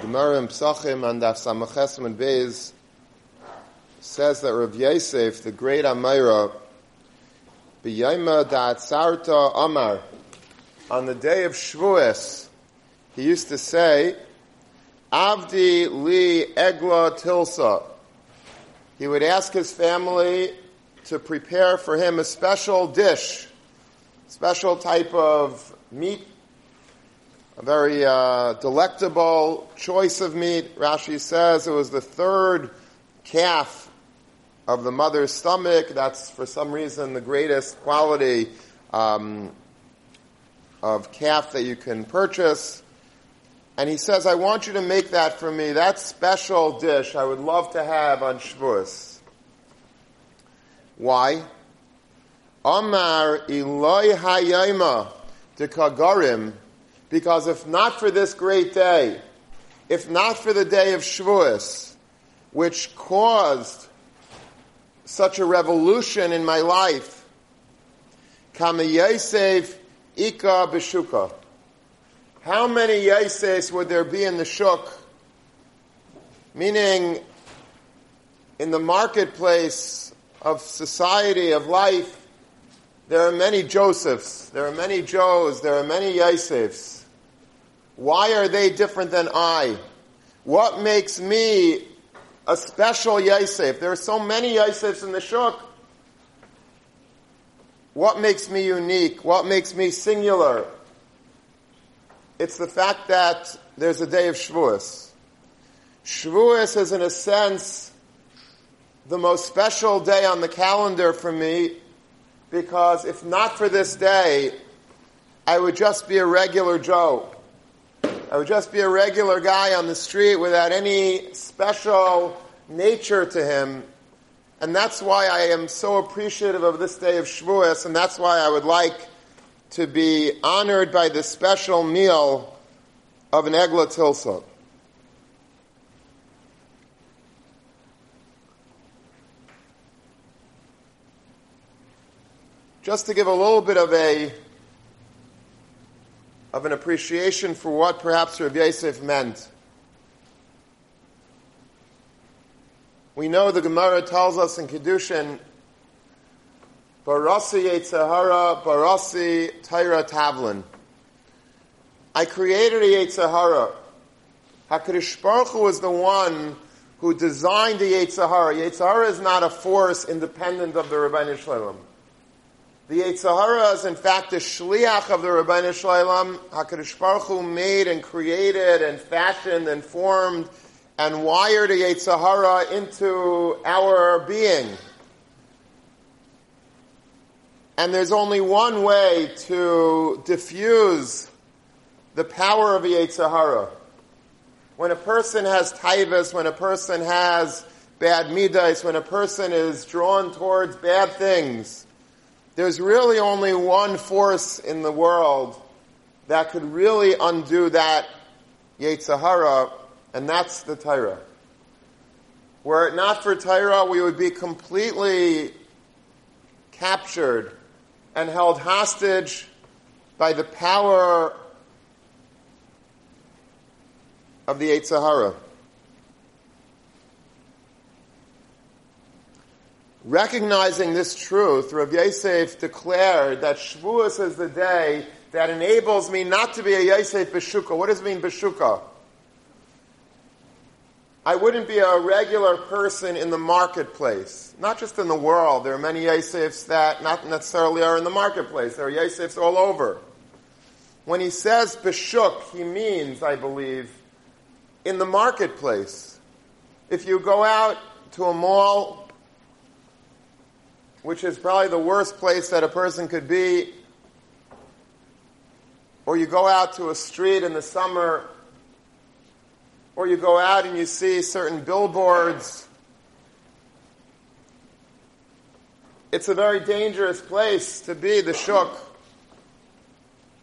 Gemara in Psachim and Daf Samachesim and Beis says that Rav Yosef, the great Amira, B'yayma da'atzarta Amar, on the day of Shavuos, he used to say, Avdi li egla tilsa. He would ask his family to prepare for him a special dish, special type of meat, a very uh, delectable choice of meat. Rashi says it was the third calf of the mother's stomach. That's for some reason the greatest quality um, of calf that you can purchase. And he says, I want you to make that for me. That special dish I would love to have on Shavuos. Why? Amar Eloi Hayayma de Kagarim, because if not for this great day, if not for the day of Shavuos, which caused such a revolution in my life. Kama Yosef Ika Beshuka. How many Yosefs would there be in the Shuk? Meaning, in the marketplace of society, of life, there are many Josephs, there are many Joes, there are many Yosefs. Why are they different than I? What makes me a special Yosef. There are so many Yosefs in the Shuk. What makes me unique? What makes me singular? It's the fact that there's a day of Shavuos. Shavuos is, in a sense, the most special day on the calendar for me because if not for this day, I would just be a regular Joe. I would just be a regular guy on the street without any special nature to him. And that's why I am so appreciative of this day of Shavuos, and that's why I would like to be honored by this special meal of an Egla Tilsa. Just to give a little bit of a of an appreciation for what perhaps Rav Yosef meant. We know the Gemara tells us in Kedushin, Barasi Yetzer Hara, Barasi Taira Tavlin. I created a Yetzer Hara. HaKadosh Baruch Hu is the one who designed the Yetzer Hara. Yetzahara is not a force independent of the Ribono Shel Olam. The Yetzer Hara is in fact a shliach of the Ribono Shel Olam. HaKadosh Baruch Hu made and created and fashioned and formed and wired a Yetzer Hara into our being. And there's only one way to diffuse the power of a Yetzer Hara. When a person has taivas, when a person has bad midas, when a person is drawn towards bad things, there's really only one force in the world that could really undo that Yetzer Hara, and that's the Torah. Were it not for Torah, we would be completely captured and held hostage by the power of the Yetzer Hara. Recognizing this truth, Rav Yosef declared that Shavuos is the day that enables me not to be a Yosef Beshuka. What does it mean, Beshuka? I wouldn't be a regular person in the marketplace. Not just in the world. There are many Yosefs that not necessarily are in the marketplace. There are Yosefs all over. When he says Beshuk, he means, I believe, in the marketplace. If you go out to a mall which is probably the worst place that a person could be, or you go out to a street in the summer, or you go out and you see certain billboards. It's a very dangerous place to be, the shuk.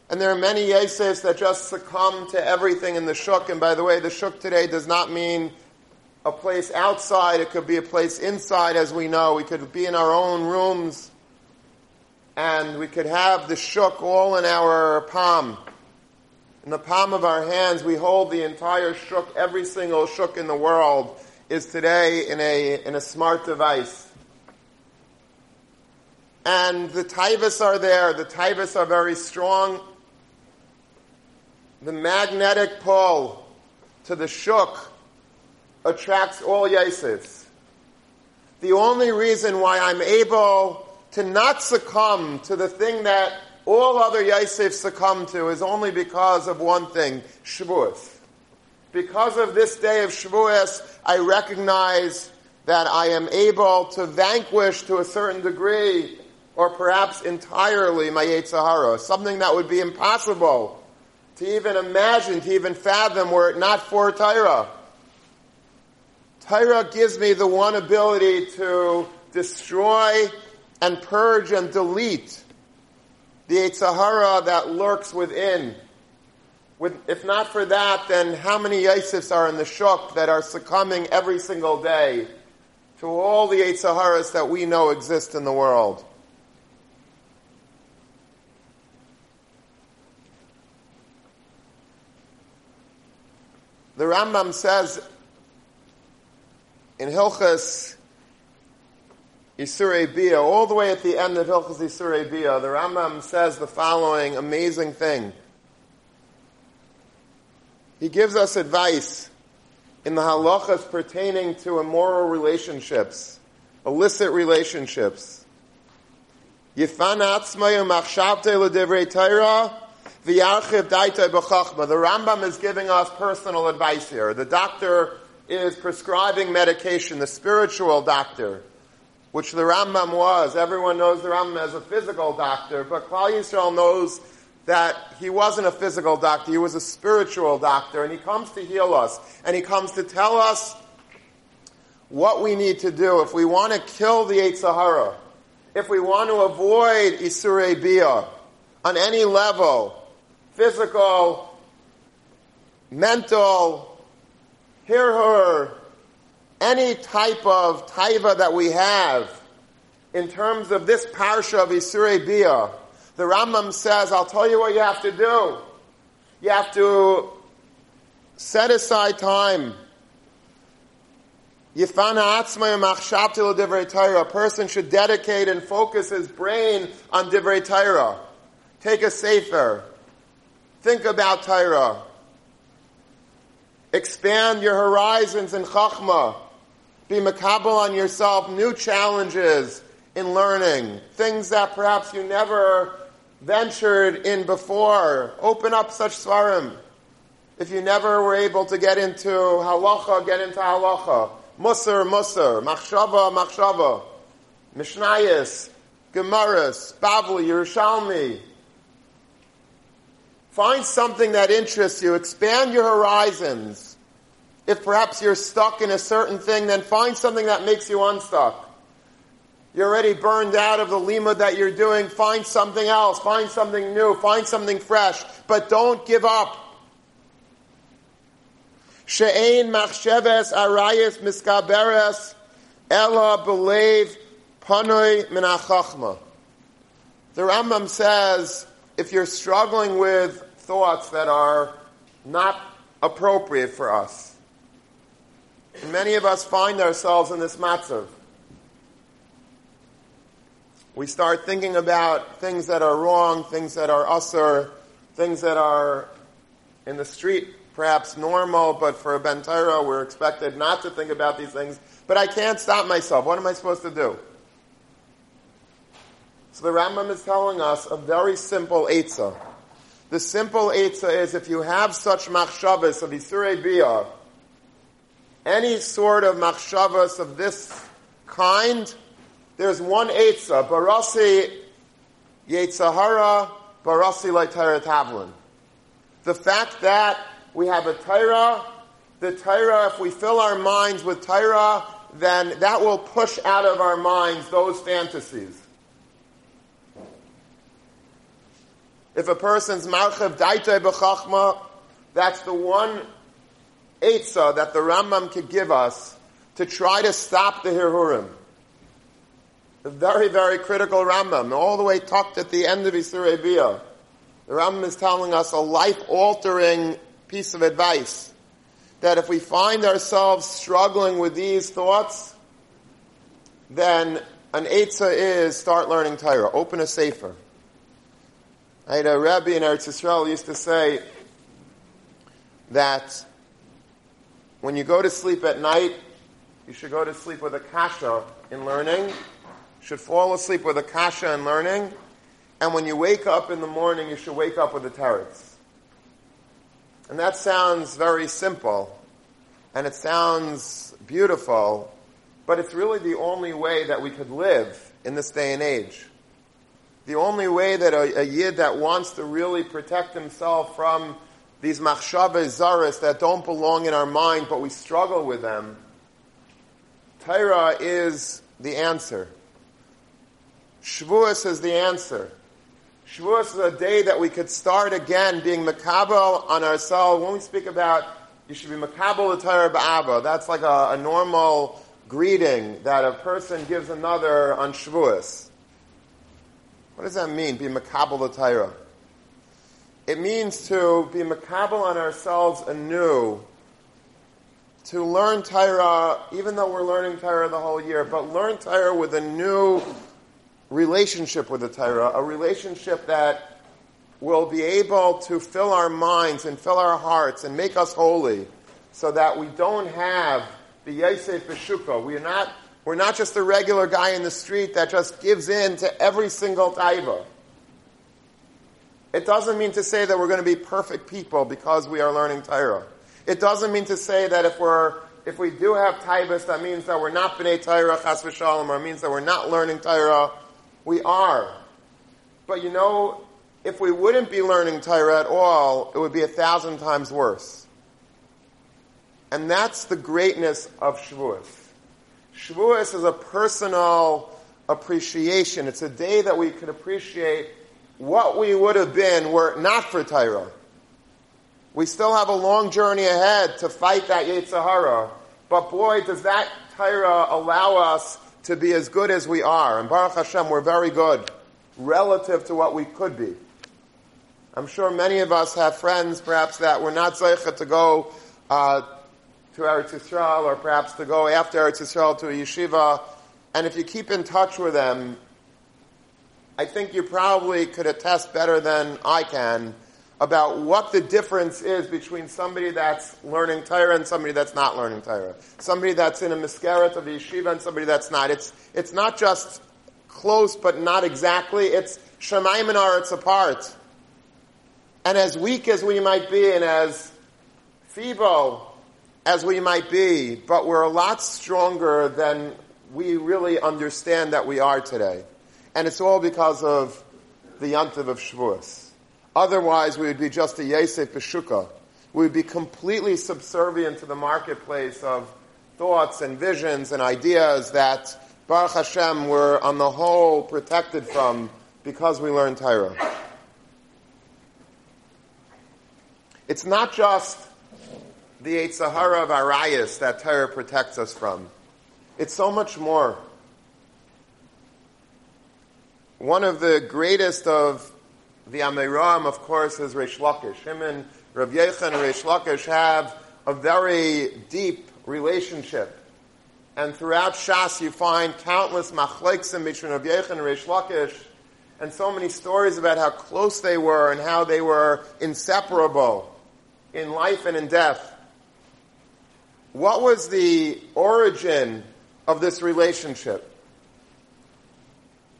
And there are many Yosefs that just succumb to everything in the shuk. And by the way, the shuk today does not mean a place outside, it could be a place inside, as we know. We could be in our own rooms, and we could have the shuk all in our palm. In the palm of our hands, we hold the entire shuk. Every single shuk in the world is today in a, in a smart device. And the taivas are there. The taivas are very strong. The magnetic pull to the shuk attracts all yasifs. The only reason why I'm able to not succumb to the thing that all other Yosef succumb to is only because of one thing, Shavuos. Because of this day of Shavuos, I recognize that I am able to vanquish to a certain degree, or perhaps entirely, my Yetzer Hara, something that would be impossible to even imagine, to even fathom were it not for Torah. Torah gives me the one ability to destroy and purge and delete the Yetzer Hara that lurks within. With, if not for that, then how many Yosefs are in the Shuk that are succumbing every single day to all the Yetzer Haras that we know exist in the world? The Rambam says in Hilchas Isurei Bia, all the way at the end of Hilchas Isurei Bia, the Rambam says the following amazing thing. He gives us advice in the halachas pertaining to immoral relationships, illicit relationships. The Rambam is giving us personal advice here. The doctor is prescribing medication, the spiritual doctor which the Rambam was. Everyone knows the Rambam as a physical doctor, but Klal Yisrael knows that he wasn't a physical doctor, he was a spiritual doctor, and he comes to heal us, and he comes to tell us what we need to do if we want to kill the Eight if we want to avoid Isurei Bia on any level, physical, mental, hirhur, any type of taiva that we have in terms of this parsha of Isurei Bia, the Rambam says, I'll tell you what you have to do. You have to set aside time. A person should dedicate and focus his brain on Divrei Torah. Take a sefer. Think about Torah. Expand your horizons in Chachma. Be makabel on yourself new challenges in learning, things that perhaps you never ventured in before. Open up such svarim. If you never were able to get into halacha, get into halacha. Musar, musar. Machshava, machshava. Mishnayis, Gemaras, Bavli, Yerushalmi. Find something that interests you. Expand your horizons. If perhaps you're stuck in a certain thing, then find something that makes you unstuck. You're already burned out of the lima that you're doing. Find something else. Find something new. Find something fresh. But don't give up. She'ein machsheves arayis miskaberes ella believe panoi minachachma. The Rambam says if you're struggling with thoughts that are not appropriate for us, and many of us find ourselves in this matzav. We start thinking about things that are wrong, things that are usser, things that are in the street perhaps normal, but for a bentara we're expected not to think about these things. But I can't stop myself. What am I supposed to do? So the Rambam is telling us a very simple eitzah. The simple eitzah is if you have such machshavas of Isurei Biyah, any sort of machshavas of this kind, there's one Eitzah, Barasi Yetzer Hara, Barasi Laitara Tavlin. The fact that we have a Torah, the Torah, if we fill our minds with Torah, then that will push out of our minds those fantasies. If a person's marchev daite b'chachma, that's the one Eitzah that the Rambam could give us to try to stop the Hirhurim. The very, very critical Rambam, all the way tucked at the end of Bia. The Rambam is telling us a life-altering piece of advice. That if we find ourselves struggling with these thoughts, then an Eitzah is start learning Torah. Open a Sefer. I had a Rebbe in Eretz Yisrael used to say that when you go to sleep at night, you should go to sleep with a kasha in learning, should fall asleep with a kasha in learning, and when you wake up in the morning, you should wake up with a teretz. And that sounds very simple, and it sounds beautiful, but it's really the only way that we could live in this day and age. The only way that a, a yid that wants to really protect himself from these machshava zaris that don't belong in our mind, but we struggle with them, Torah is the answer. Shavuos is the answer. Shavuos is a day that we could start again being makabel on ourselves. When we speak about you should be makabel Torah ba'ava, that's like a, a normal greeting that a person gives another on Shavuos. What does that mean, be makabel the Torah? It means to be makabel on ourselves anew, to learn Torah, even though we're learning Torah the whole year, but learn Torah with a new relationship with the Torah, a relationship that will be able to fill our minds and fill our hearts and make us holy, so that we don't have the Yosef Beshuka. We're not, we're not just a regular guy in the street that just gives in to every single taiva. It doesn't mean to say that we're going to be perfect people because we are learning Torah. It doesn't mean to say that if we're if we do have taibas, that means that we're not b'nei Torah chas v'shalom, or means that we're not learning Torah. We are. But you know, if we wouldn't be learning Torah at all, it would be a thousand times worse. And that's the greatness of Shavuos. Shavuos is a personal appreciation. It's a day that we can appreciate what we would have been were it not for Torah. We still have a long journey ahead to fight that Yetzer Hara. But boy, does that Torah allow us to be as good as we are. And Baruch Hashem, we're very good relative to what we could be. I'm sure many of us have friends, perhaps, that were not zeichet to go uh, to Eretz Yisrael, or perhaps to go after Eretz Yisrael to a yeshiva. And if you keep in touch with them, I think you probably could attest better than I can about what the difference is between somebody that's learning Torah and somebody that's not learning Torah. Somebody that's in a miskeret of a yeshiva and somebody that's not. It's, it's not just close but not exactly. It's Shemaim and Aretz apart. And as weak as we might be and as feeble as we might be, but we're a lot stronger than we really understand that we are today. And it's all because of the Yantiv of Shavuos. Otherwise, we would be just a Yosef Beshuka. We would be completely subservient to the marketplace of thoughts and visions and ideas that Baruch Hashem were on the whole protected from because we learned Torah. It's not just the Yetzer Hara of Arayas that Torah protects us from. It's so much more. One of the greatest of the Amiram, of course, is Reish Lakish. Him and Rav Yechon and Reish Lakish have a very deep relationship. And throughout Shas, you find countless machleksim between Rav Yechon and Reish Lakish, and so many stories about how close they were and how they were inseparable in life and in death. What was the origin of this relationship?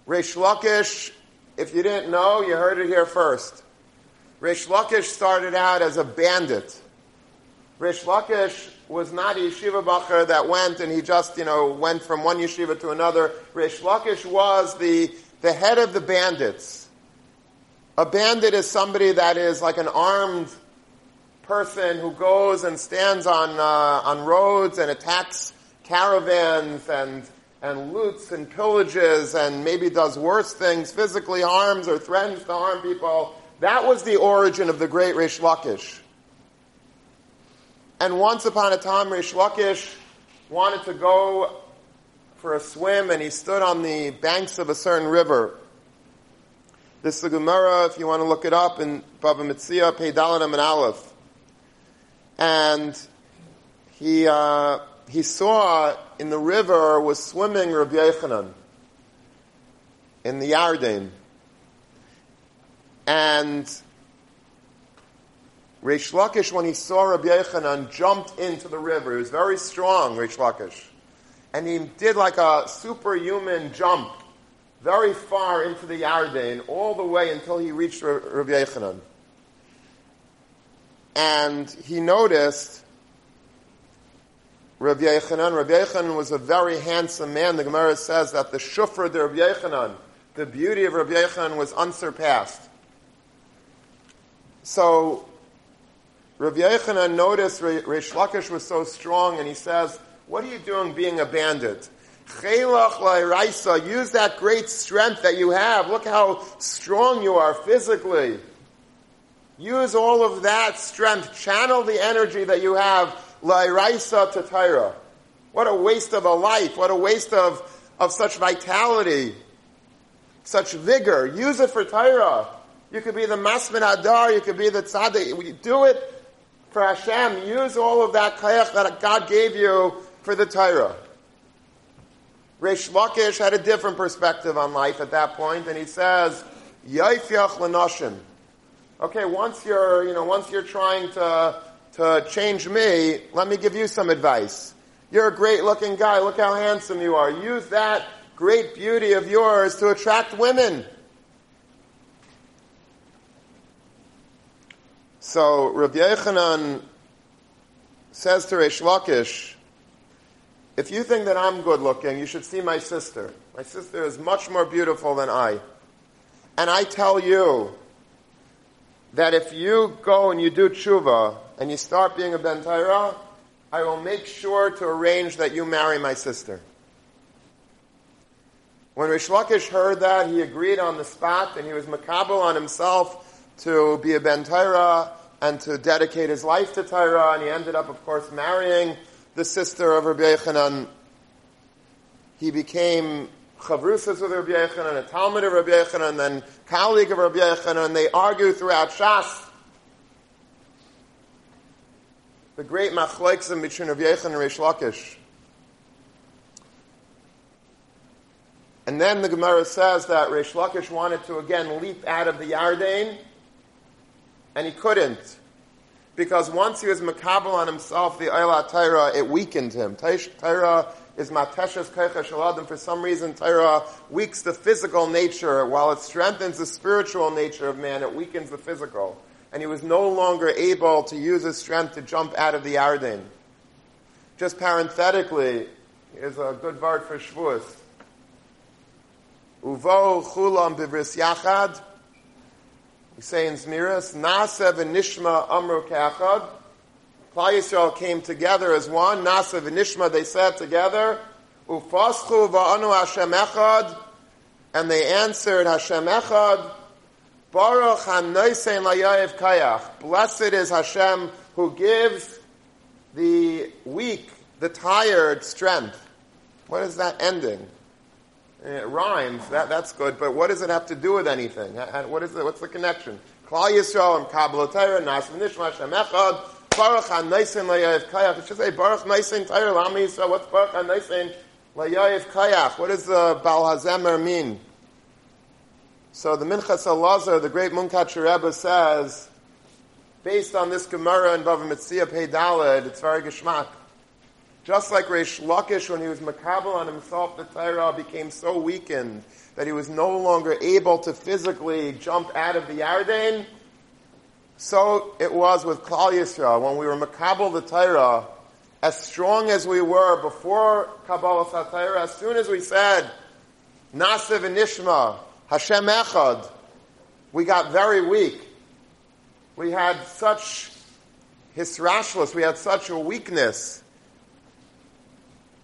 Reish Lakish, if you didn't know, you heard it here first. Reish Lakish started out as a bandit. Reish Lakish was not a yeshiva bacher that went and he just, you know, went from one yeshiva to another. Reish Lakish was the, the head of the bandits. A bandit is somebody that is like an armed person who goes and stands on, uh, on roads and attacks caravans and and loots and pillages and maybe does worse things, physically harms or threatens to harm people. That was the origin of the great Rish Lakish. And once upon a time, Rish Lakish wanted to go for a swim and he stood on the banks of a certain river. This is the Gemara, if you want to look it up, in Bava Metzia, Peidalanam and Aleph. And he, uh, he saw in the river was swimming Rabbi Yechanan in the Yarden. And Reish Lakish, when he saw Rabbi Yechanan, jumped into the river. He was very strong, Reish Lakish. And he did like a superhuman jump very far into the Yarden, all the way until he reached Rabbi Yechanan. And he noticed Rabbi Yechanan. Rabbi Yechanan was a very handsome man. The Gemara says that the shufra of Rabbi Yechanan, the beauty of Rabbi Yechanan was unsurpassed. So Rabbi Yechanan noticed Reish Lakish was so strong, and he says, "What are you doing, being a bandit?" Use that great strength that you have. Look how strong you are physically. Use all of that strength. Channel the energy that you have. Lairaisa to Tyra. What a waste of a life. What a waste of, of such vitality. Such vigor. Use it for Tyra. You could be the Masmin Adar. You could be the Tzaddik. Do it for Hashem. Use all of that kayach that God gave you for the Tyra. Reish Lakish had a different perspective on life at that point, and he says, "Yaifyach lenoshim." Okay, once you're, you know, once you're trying to to change me, let me give you some advice. You're a great-looking guy. Look how handsome you are. Use that great beauty of yours to attract women. So Rabbi Yechanan says to Reish Lakish, if you think that I'm good looking, you should see my sister. My sister is much more beautiful than I. And I tell you that if you go and you do tshuva and you start being a Ben Taira, I will make sure to arrange that you marry my sister. When Rish Lakish heard that, he agreed on the spot and he was makabel on himself to be a Ben Taira and to dedicate his life to Taira, and he ended up, of course, marrying the sister of Rabbi Yechanan. He became chavrusas with Rabbi Yechanan, a Talmud of Rabbi Yechanan, and then colleague of Rabbi Yechanan, and they argue throughout Shas. The great machleksim between Rabbi Yechanan and Reish Lakish. And then the Gemara says that Reish Lakish wanted to again leap out of the Yarden, and he couldn't because once he was makabel on himself the Eilat Taira, it weakened him. Taira is mateshes keicha shaladim. For some reason, Taira weakens the physical nature, while it strengthens the spiritual nature of man. It weakens the physical, and he was no longer able to use his strength to jump out of the Yarden. Just parenthetically, here's a good word for Shavuos. Uvo chulam bivris yachad. We say in Zmiris, Nasa v'nishma amru ke'achad. Klal Yisrael came together as one. Nasa v'nishma, they said together, Ufaschu va'anu Hashem echad. And they answered, Hashem echad. Baruch hanoisein layayev kayach. Blessed is Hashem who gives the weak, the tired strength. What is that ending? It rhymes. That, that's good. But what does it have to do with anything? What is it? What's the connection? Klal Yisrael and Kabbalah Torah, Nas Hashem Echad, Baruch HaNaisen Layayev Kayach. It should say Baruch Naisen Torah, Lama Yisrael. What's Baruch HaNaisen Layayev Kayach? What does the Baal HaZemer mean? So the Minchas Elazar, the great Munkat Rebbe says, based on this Gemara in Bava Metzia Pei Daled, it's very geschmack. Just like Reish Lakish, when he was makabel on himself, the Torah became so weakened that he was no longer able to physically jump out of the Yarden. So it was with Klal Yisrael. When we were makabel the Torah, as strong as we were before Kabbalah Torah, as soon as we said, Nasiv and Nishma, Hashem Echad, we got very weak. We had such hisrashlis, we had such a weakness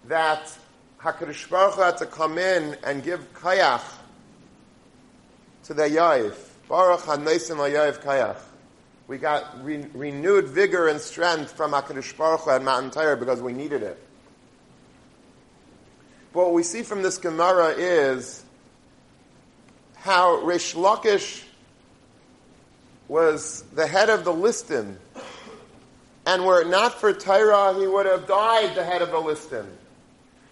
that HaKadosh Baruch Hu had to come in and give kayach to the Yaif. Baruch HaNeisim Yaif kayach. We got re- renewed vigor and strength from HaKadosh Baruch Hu at Matan Torah because we needed it. But what we see from this Gemara is how Rish Lakish was the head of the Listim. And were it not for Torah, he would have died the head of the Listim.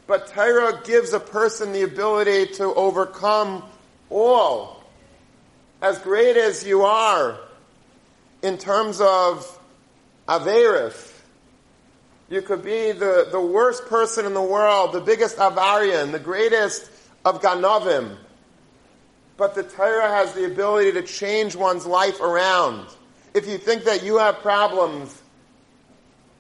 But Torah gives a person the ability to overcome all. As great as you are in terms of Averis, you could be the, the worst person in the world, the biggest Avarian, the greatest of Ganovim. But the Torah has the ability to change one's life around. If you think that you have problems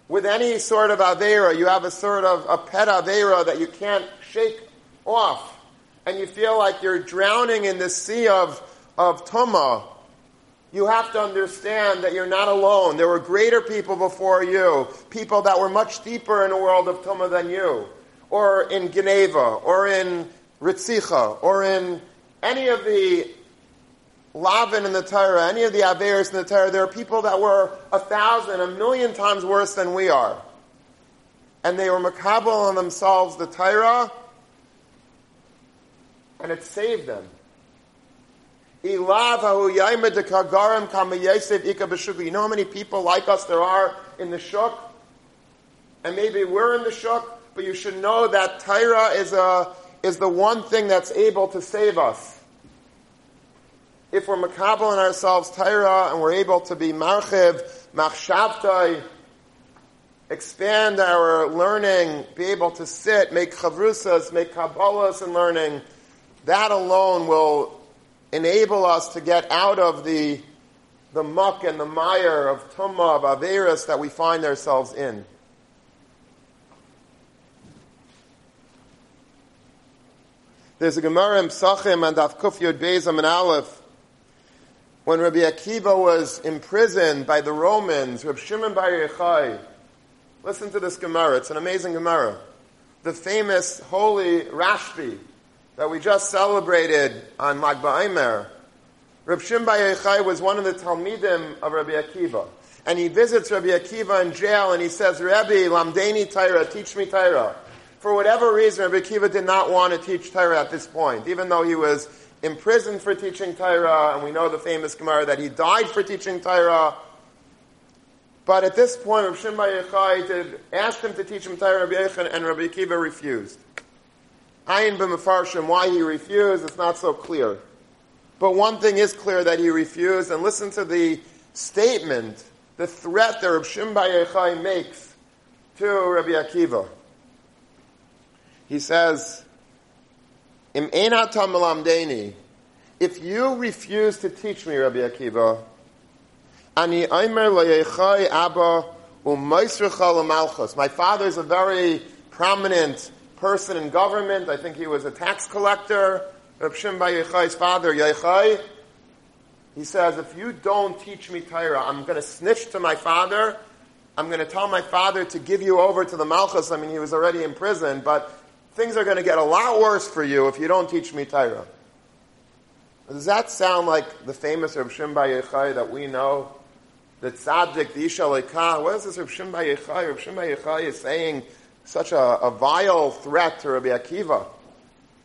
with any sort of Avera, you have a sort of a pet Avera that you can't shake off, and you feel like you're drowning in the sea of, of Tumah, you have to understand that you're not alone. There were greater people before you, people that were much deeper in the world of Tumah than you, or in Geneva, or in Ritzicha, or in any of the Lavin in the Torah, any of the Averis in the Torah, there are people that were a thousand, a million times worse than we are. And they were makabel on themselves the Torah, and it saved them. You know how many people like us there are in the shuk? And maybe we're in the shuk, but you should know that Torah is, a, is the one thing that's able to save us if we're makabel in ourselves Torah and we're able to be marchiv, machshavtai, expand our learning, be able to sit, make chavrusas, make kabbalas in learning, that alone will enable us to get out of the, the muck and the mire of tumma, of averis that we find ourselves in. There's a Gemara in Psachim and Daf Kuf Yud Bezam and Aleph when Rabbi Akiva was imprisoned by the Romans, Rabbi Shimon Bar Yochai, listen to this Gemara. It's an amazing Gemara. The famous holy Rashbi that we just celebrated on Lag BaOmer. Rabbi Shimon Bar was one of the Talmidim of Rabbi Akiva. And he visits Rabbi Akiva in jail and he says, Rabbi, Lamdeni Taira, teach me Taira. For whatever reason, Rabbi Akiva did not want to teach Taira at this point, even though he was imprisoned for teaching Torah, and we know the famous Gemara that he died for teaching Torah. But at this point, Rav Shimon Yochai did ask him to teach him Torah, Rabbi and Rabbi Akiva refused. B'mefarshim, why he refused, it's not so clear. But one thing is clear that he refused, and listen to the statement, the threat that Rav Shimon Yochai makes to Rabbi Akiva. He says, Im if you refuse to teach me, Rabbi Akiva, ani aimer abba My father is a very prominent person in government. I think he was a tax collector. Rabbi Shimon Yechai's father, Yechai, he says, if you don't teach me Torah, I'm going to snitch to my father. I'm going to tell my father to give you over to the Malchus. I mean, he was already in prison, but things are going to get a lot worse for you if you don't teach me Torah. Does that sound like the famous Rav Shimon Yochai that we know? The tzaddik, the Isha Lekah. What is this Rav Shimon Yochai? Rav Shimon Yochai is saying such a, a, vile threat to Rabbi Akiva.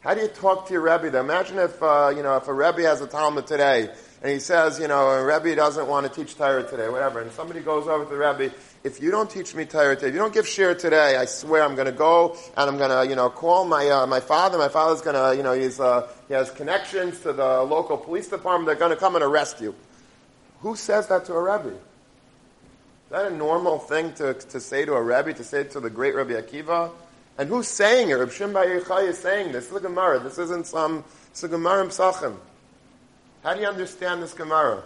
How do you talk to your Rebbe? Imagine if, uh, you know, if a Rebbe has a Talmud today, and he says, you know, a Rebbe doesn't want to teach Torah today, whatever, and somebody goes over to the Rebbe if you don't teach me Torah today, if you don't give shir today, I swear I'm going to go and I'm going to, you know, call my uh, my father. My father's going to, you know, he's uh, he has connections to the local police department. They're going to come and arrest you. Who says that to a rebbe? Is that a normal thing to, to say to a rabbi, To say to the great Rabbi Akiva? And who's saying it? Rabbi Shimon Yochai is saying this. This is a Gemara. This isn't some. It's a Gemara in Psachim. How do you understand this Gemara?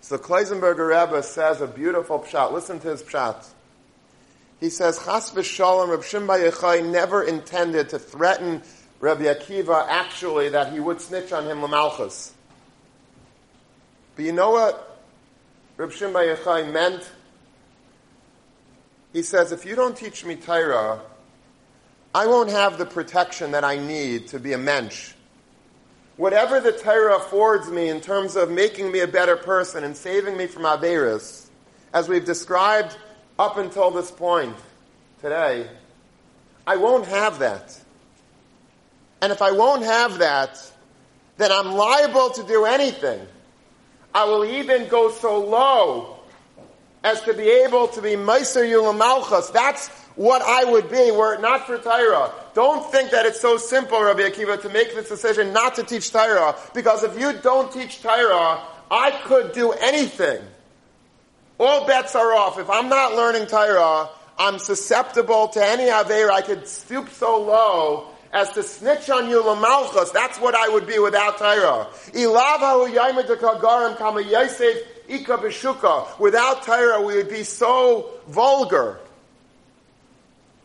So Klausenberger Rebbe says a beautiful pshat. Listen to his pshat. He says, Chas v'shalom, Reb Shimba Yochai never intended to threaten Rabbi Akiva actually that he would snitch on him Lamalchus. But you know what Reb Shimba Yochai meant? He says, if you don't teach me Torah, I won't have the protection that I need to be a mensch whatever the Torah affords me in terms of making me a better person and saving me from Averis, as we've described up until this point today, I won't have that. And if I won't have that, then I'm liable to do anything. I will even go so low as to be able to be Meiser Yulam Malchus. That's what I would be were it not for Torah. Don't think that it's so simple, Rabbi Akiva, to make this decision not to teach Torah, because if you don't teach Torah, I could do anything. All bets are off. If I'm not learning Torah, I'm susceptible to any Aveir. I could stoop so low as to snitch on you lamalchus. That's what I would be without Torah. Without Torah, we would be so vulgar.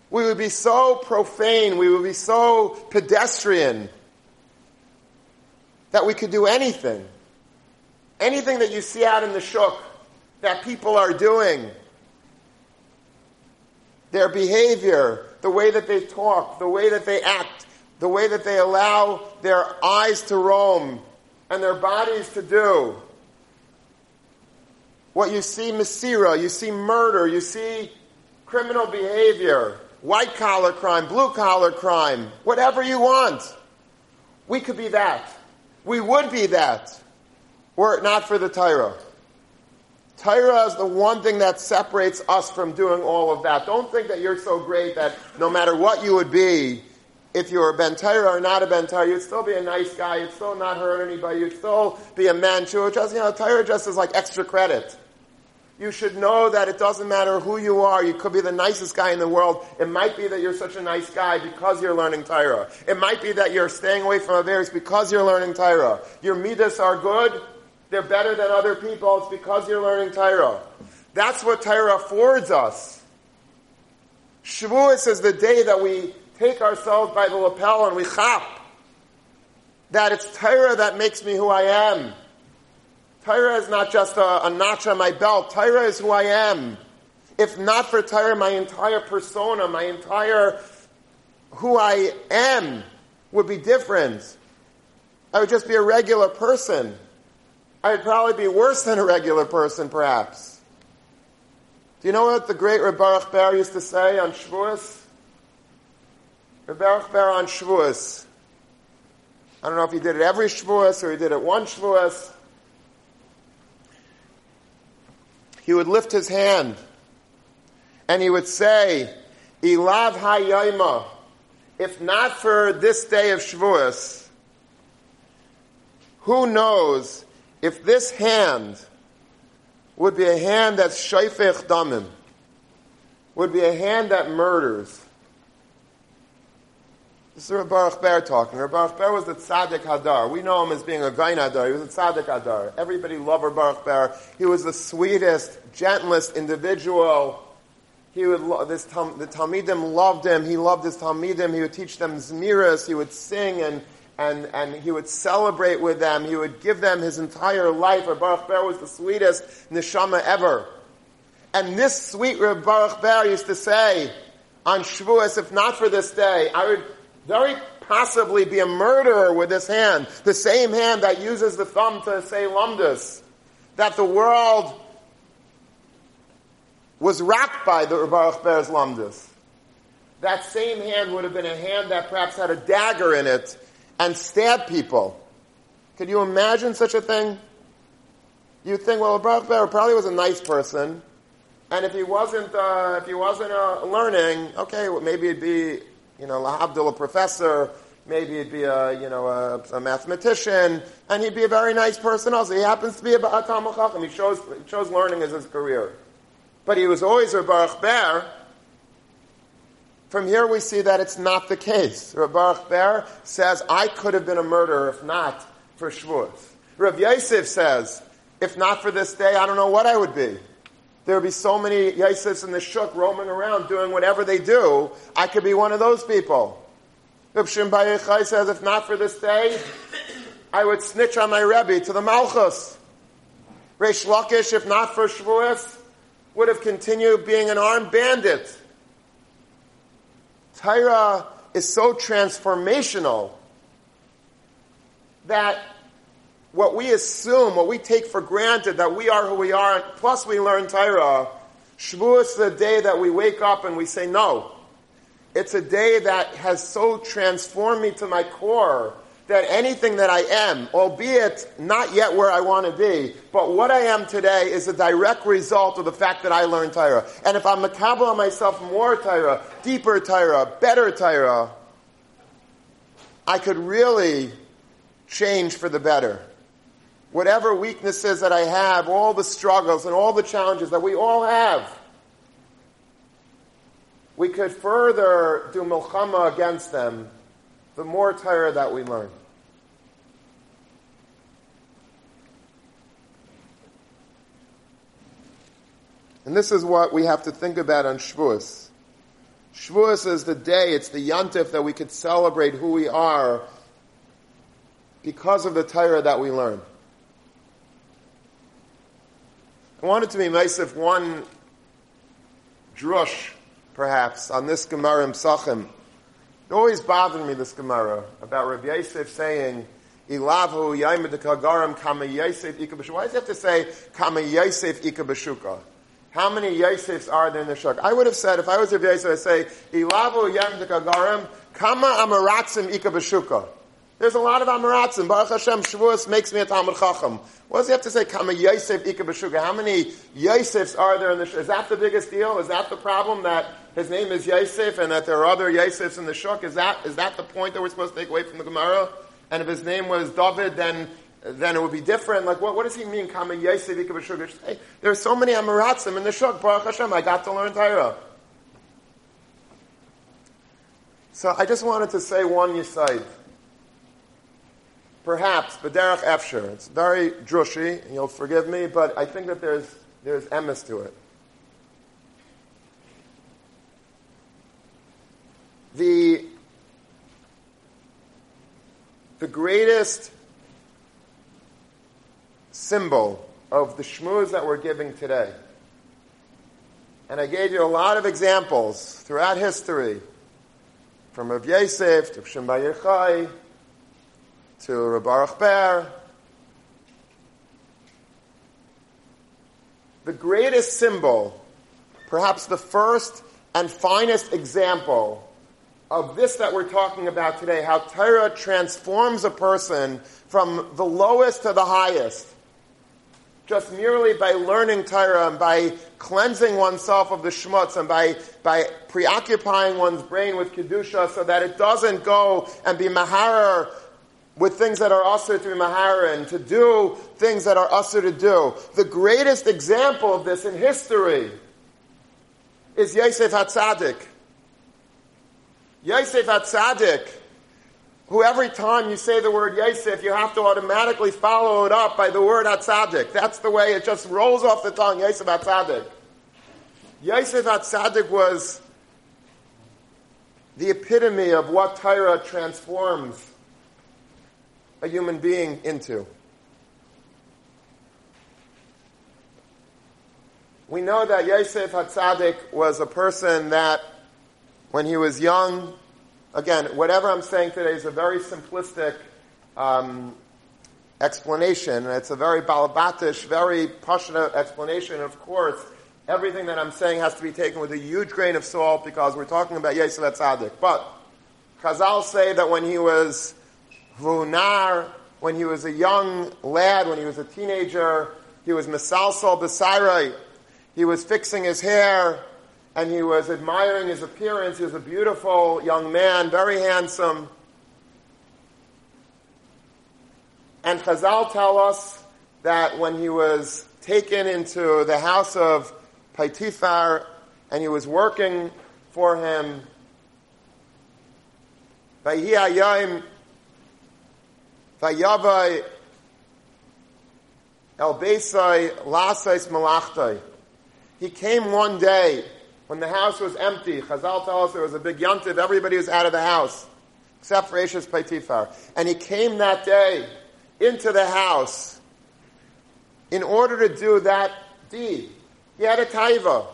We would be so profane. We would be so pedestrian that we could do anything. Anything that you see out in the shuk that people are doing. Their behavior, the way that they talk, the way that they act, the way that they allow their eyes to roam and their bodies to do. What you see, Masira, you see murder, you see criminal behavior, white collar crime, blue collar crime, whatever you want. We could be that. We would be that were it not for the Torah. Torah is the one thing that separates us from doing all of that. Don't think that you're so great that no matter what you would be, if you were a Ben Torah or not a Ben Torah, you'd still be a nice guy, you'd still not hurt anybody, you'd still be a man too. Just, you know, Torah just is like extra credit. You should know that it doesn't matter who you are. You could be the nicest guy in the world. It might be that you're such a nice guy because you're learning Torah. It might be that you're staying away from Averis because you're learning Torah. Your midas are good. They're better than other people. It's because you're learning Torah. That's what Torah affords us. Shavuos is the day that we take ourselves by the lapel and we chap. That it's Torah that makes me who I am. Torah is not just a, a notch on my belt. Torah is who I am. If not for Torah, my entire persona, my entire who I am would be different. I would just be a regular person. I would probably be worse than a regular person, perhaps. Do you know what the great Reb Baruch Ber used to say on Shavuos? Reb Baruch Ber on Shavuos. I don't know if he did it every Shavuos or he did it one Shavuos. he would lift his hand and he would say, Ilav hayayma, if not for this day of Shavuos, who knows if this hand would be a hand that's shaifech damim, would be a hand that murders, this is Rabbi Baruch Ber talking. Rabbi Baruch Ber was the tzaddik hadar. We know him as being a gain hadar. He was a tzaddik hadar. Everybody loved Rabbi Baruch Ber. He was the sweetest, gentlest individual. He would lo- this the talmidim loved him. He loved his talmidim. He would teach them zmiras. He would sing and and and he would celebrate with them. He would give them his entire life. Rabbi Baruch Ber was the sweetest neshama ever. And this sweet Rabbi Baruch Ber used to say on Shavuos, if not for this day, I would very possibly be a murderer with this hand, the same hand that uses the thumb to say lumdus, that the world was racked by the Baruch Ber's lumdus. That same hand would have been a hand that perhaps had a dagger in it and stab people. Could you imagine such a thing? You'd think, well, Baruch Ber probably was a nice person, and if he wasn't, uh, if he wasn't uh, learning, okay, well, maybe it'd be you know, Lahabdul, a professor, maybe he'd be a, you know, a, a, mathematician, and he'd be a very nice person also. He happens to be a Talmud Chacham. He chose, he chose learning as his career. But he was always a Baruch Ber. From here we see that it's not the case. Rav Baruch Ber says, I could have been a murderer if not for Shavuos. Rav Yosef says, if not for this day, I don't know what I would be there would be so many Yosefs in the Shuk roaming around doing whatever they do. I could be one of those people. Reb Shim Yochai says, if not for this day, I would snitch on my Rebbe to the Malchus. Reish Lakish, if not for Shavuos, would have continued being an armed bandit. Torah is so transformational that what we assume, what we take for granted that we are who we are, plus we learn Torah, Shavuos is the day that we wake up and we say, no. It's a day that has so transformed me to my core that anything that I am, albeit not yet where I want to be, but what I am today is a direct result of the fact that I learned Torah. And if I'm makabel on myself more Torah, deeper Torah, better Torah, I could really change for the better. Whatever weaknesses that I have, all the struggles and all the challenges that we all have, we could further do milchama against them the more Torah that we learn. And this is what we have to think about on Shavuos. Shavuos is the day, it's the yantif that we could celebrate who we are because of the Torah that we learn. I wanted to be nice if one drush, perhaps, on this Gemara in Sachem. It always bothered me, this Gemara, about Rabbi Yosef saying, Ilavu Kagaram Kama Yosef Ika Why does he have to say Kama Yosef Ika how many Yosefs are there in the Shuk? I would have said, if I was a Yosef, I'd say, Ilavu Yem Dekagarim, Kama Amaratzim Ika Beshuka. There's a lot of Amaratzim. Baruch Hashem, Shavuos makes me a Talmud Chacham. What does he have to say, Kama Yosef Ika? How many Yosefs are there in the? Is that the biggest deal? Is that the problem that his name is Yosef and that there are other Yosefs in the Shuk? Is that, is that the point that we're supposed to take away from the Gemara? And if his name was David, then then it would be different. Like, what, what does he mean? Kama Yosef Ika Hey, there are so many Amaratzim in the Shuk. Baruch Hashem, I got to learn Torah. So I just wanted to say one Yisaid. Perhaps, Bederach Efsher. It's very drushy, and you'll forgive me, but I think that there's, there's emes to it. The, the greatest symbol of the shmuz that we're giving today. And I gave you a lot of examples throughout history, from Rav Yosef to Shemba Yochai to Rav Baruch Ber. The greatest symbol, perhaps the first and finest example of this that we're talking about today, how Torah transforms a person from the lowest to the highest just merely by learning Torah and by cleansing oneself of the shmutz and by, by preoccupying one's brain with kedusha so that it doesn't go and be maharer with things that are usher to be maharer and to do things that are usher to do. The greatest example of this in history is Yosef HaTzadik. Yosef HaTzadik who every time you say the word Yosef, you have to automatically follow it up by the word Atzadik. That's the way it just rolls off the tongue, Yosef Atzadik. Yosef Atzadik was the epitome of what Torah transforms a human being into. We know that Yosef Hatzadik was a person that, when he was young, again, whatever I'm saying today is a very simplistic um, explanation. It's a very balabatish, very passionate explanation. Of course, everything that I'm saying has to be taken with a huge grain of salt because we're talking about Yosef Tzaddik. But Chazal say that when he was vunar, when he was a young lad, when he was a teenager, he was misalsal besairai. He was fixing his hair and he was admiring his appearance. He was a beautiful young man, very handsome. And Chazal tell us that when he was taken into the house of Paitifar and he was working for him, Vayavai El Beisai Lasais Malachtai. He came one day when the house was empty, Chazal tell us there was a big yontiv, everybody was out of the house, except for Ashes Paitifar. And he came that day into the house in order to do that deed. He had a taiva.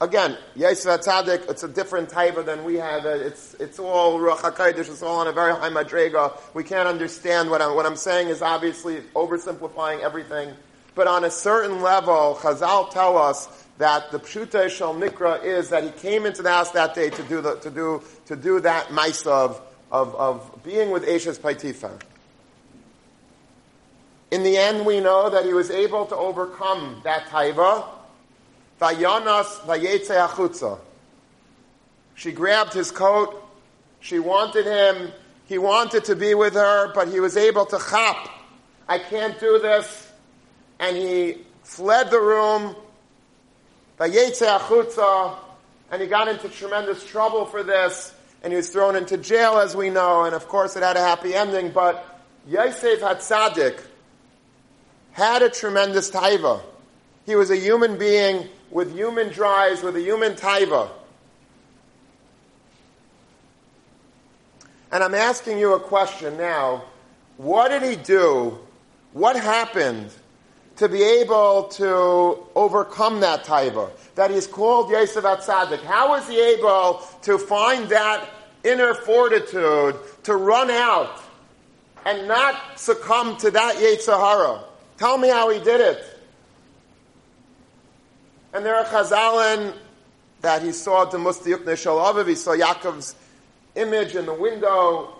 Again, Yisra Tzaddik, it's a different taiva than we have. It's, it's all Ruach HaKadosh, it's all on a very high madrega. We can't understand what I'm, what I'm saying is obviously oversimplifying everything. But on a certain level, Chazal tell us that the Pshuta Shal Mikra is that he came into the house that day to do, the, to do, to do that mice of of, of being with Ashes Paitifa. In the end, we know that he was able to overcome that taiva. Vayanas vayetze achutza. She grabbed his coat. She wanted him. He wanted to be with her, but he was able to chop. I can't do this. And he fled the room. Vayetze achutza. And he got into tremendous trouble for this. And he was thrown into jail, as we know. And of course, it had a happy ending. But Yosef Hatzadik, had a tremendous taiva. He was a human being with human drives, with a human taiva. And I'm asking you a question now. What did he do? What happened to be able to overcome that taiva? That he's called Yosef Atzadik. How was he able to find that inner fortitude to run out and not succumb to that Yetzer Hara? Tell me how he did it. And there are Chazalin that he saw the Mustiyuk Neshalaviv, he saw Yaakov's image in the window.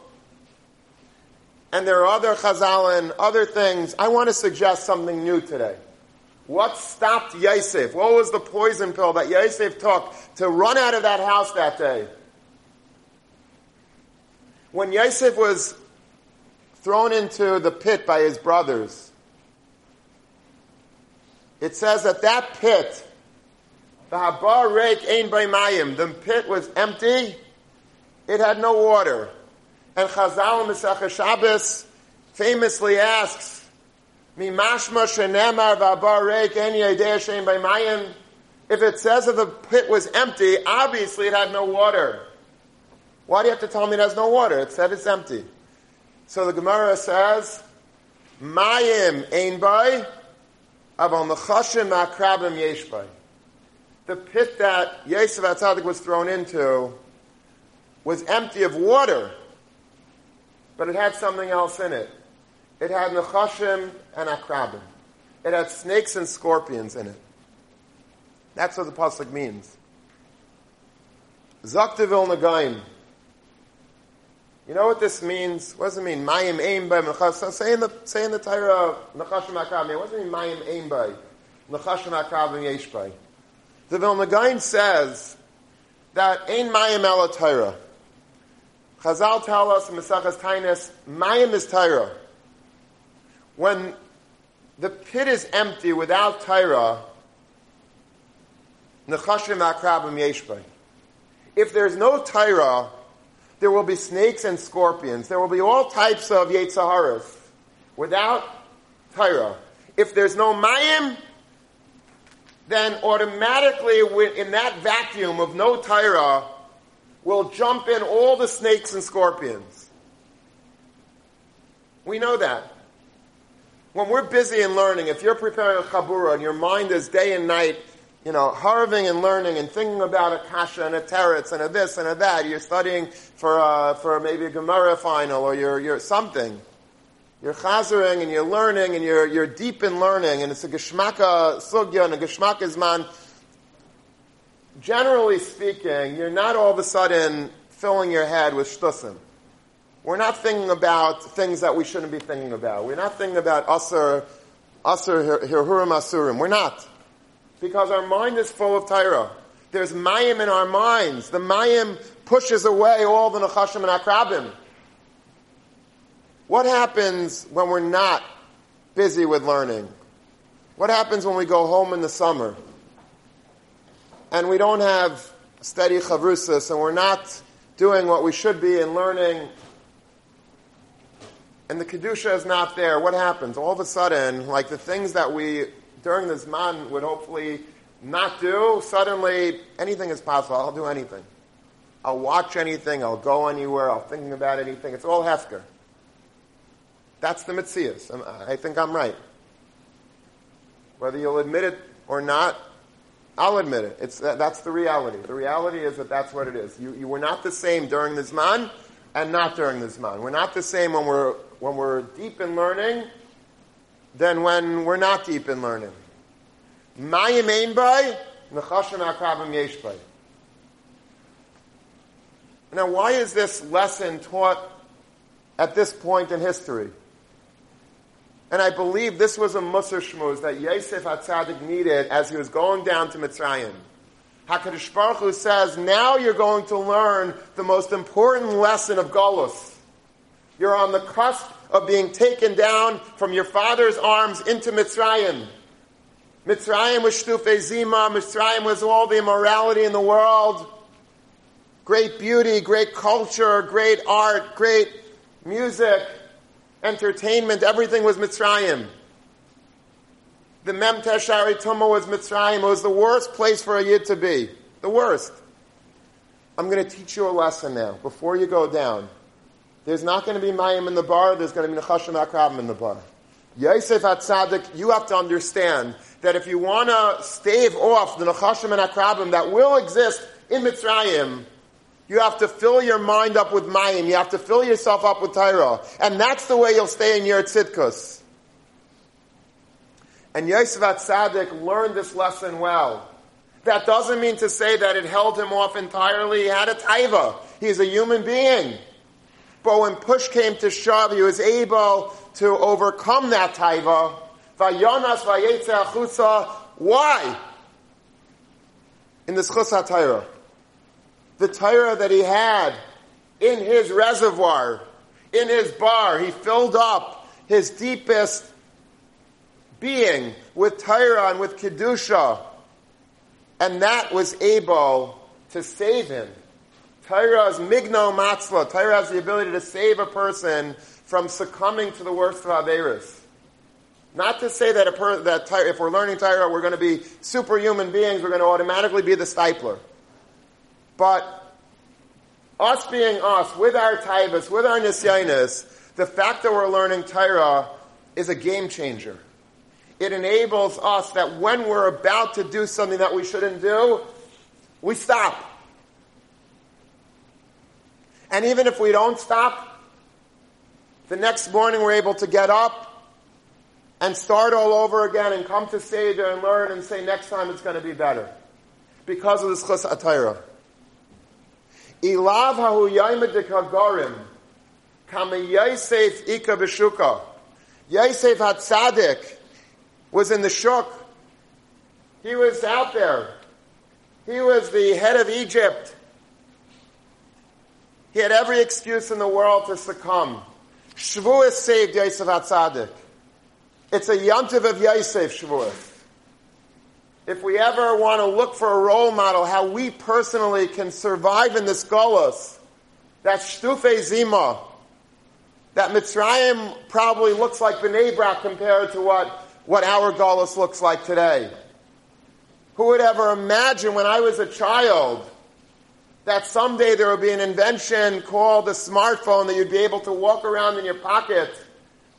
And there are other Chazalin, other things. I want to suggest something new today. What stopped Yosef? What was the poison pill that Yosef took to run out of that house that day? When Yosef was thrown into the pit by his brothers, it says that that pit, the Habar Reik Ein Mayim, the pit was empty, it had no water. And Chazal Mesach Shabbos famously asks, Mimashma shenemar v'abar reik en yedei Shem Mayim. If it says that the pit was empty, obviously it had no water. Why do you have to tell me it has no water? It said it's empty. So the Gemara says, Mayim ein bay, Aval nechashim ma'akrabim yeshbay. The pit that Yosef Atzadik was thrown into was empty of water, but it had something else in it. It had nechashim and akrabim. It had snakes and scorpions in it. That's what the pasuk means. Zaktivil nagaim. You know what this means? What does it mean? Mayim aim by mechas. Say in the say in the Torah nechashim akavim. What does it mean? Mayim aim by nechashim akavim yesh by. The Vilna Gaon says that ain mayim ela Torah. Chazal tell us in Mesachas Tainis, mayim is Torah. When the pit is empty without Torah, nechashim akavim yesh by. If there's no Torah, there will be snakes and scorpions. There will be all types of Yetzer Haras without Torah. If there's no Mayim, then automatically in that vacuum of no Torah will jump in all the snakes and scorpions. We know that. When we're busy in learning, if you're preparing a chabura and your mind is day and night you know, harving and learning and thinking about a kasha and a teretz and a this and a that. You're studying for, uh, for maybe a Gemara final or you're, you're something. You're chazering and you're learning and you're, you're deep in learning and it's a geshmaka sugya and a geshmaka man. Generally speaking, you're not all of a sudden filling your head with shtusim. We're not thinking about things that we shouldn't be thinking about. We're not thinking about asur, asur, hirhurim asurim. We're not because our mind is full of Torah. There's mayim in our minds. The mayim pushes away all the nechashim and akrabim. What happens when we're not busy with learning? What happens when we go home in the summer and we don't have steady chavrusas and we're not doing what we should be in learning and the kedusha is not there? What happens? All of a sudden, like the things that we during this man would hopefully not do, suddenly anything is possible. I'll do anything. I'll watch anything. I'll go anywhere. I'll think about anything. It's all hefker. That's the mitzias. I think I'm right. Whether you'll admit it or not, I'll admit it. It's, that's the reality. The reality is that that's what it is. You, you were not the same during the Zman and not during this man. We're not the same when we're, when we're deep in learning than when we're not deep in learning. Nechashim yesh. Now, why is this lesson taught at this point in history? And I believe this was a Musar Shmuz that Yosef HaTzadik needed as he was going down to Mitzrayim. HaKadosh Baruch Hu says, now you're going to learn the most important lesson of Golus. You're on the cusp of being taken down from your father's arms into Mitzrayim. Mitzrayim was Shtufe Zima. Mitzrayim was all the immorality in the world. Great beauty, great culture, great art, great music, entertainment, everything was Mitzrayim. The Mem Teshari Tumah was Mitzrayim. It was the worst place for a yid to be. The worst. I'm going to teach you a lesson now, before you go down. There's not going to be Mayim in the bar, there's going to be Nechashim Akrabim in the bar. Yosef Atzadik, you have to understand that if you want to stave off the Nechashim and Akrabim that will exist in Mitzrayim, you have to fill your mind up with Mayim. You have to fill yourself up with Torah. And that's the way you'll stay in your tzidkus. And Yosef Atzadik learned this lesson well. That doesn't mean to say that it held him off entirely. He had a taiva. He's a human being. But when push came to shove, he was able to overcome that taiva. Vayonas vayetze Why? In this chus Torah the Torah that he had in his reservoir, in his bar. He filled up his deepest being with Torah and with Kedusha. And that was able to save him. Torah is migno matzla. Torah has the ability to save a person from succumbing to the worst of Averis. Not to say that, per, that if we're learning Torah, we're going to be superhuman beings, we're going to automatically be the Steipler. But us being us, with our taivas, with our nisyanis, the fact that we're learning Torah is a game changer. It enables us that when we're about to do something that we shouldn't do, we stop. And even if we don't stop, the next morning we're able to get up and start all over again and come to Seder and learn and say next time it's going to be better. Because of this chus atayra. Ilav hahu yaimed kagarim, kama ika b'shuka. Yosef Hatzadik was in the shuk. He was out there. He was the head of Egypt. He had every excuse in the world to succumb. Shavuos saved Yosef Hatzadik. It's a yontiv of Yosef Shavuos if we ever want to look for a role model, how we personally can survive in this golos, that shtufe zima, that Mitzrayim probably looks like Bnei Brak compared to what, what our golos looks like today. Who would ever imagine when I was a child that someday there would be an invention called a smartphone that you'd be able to walk around in your pocket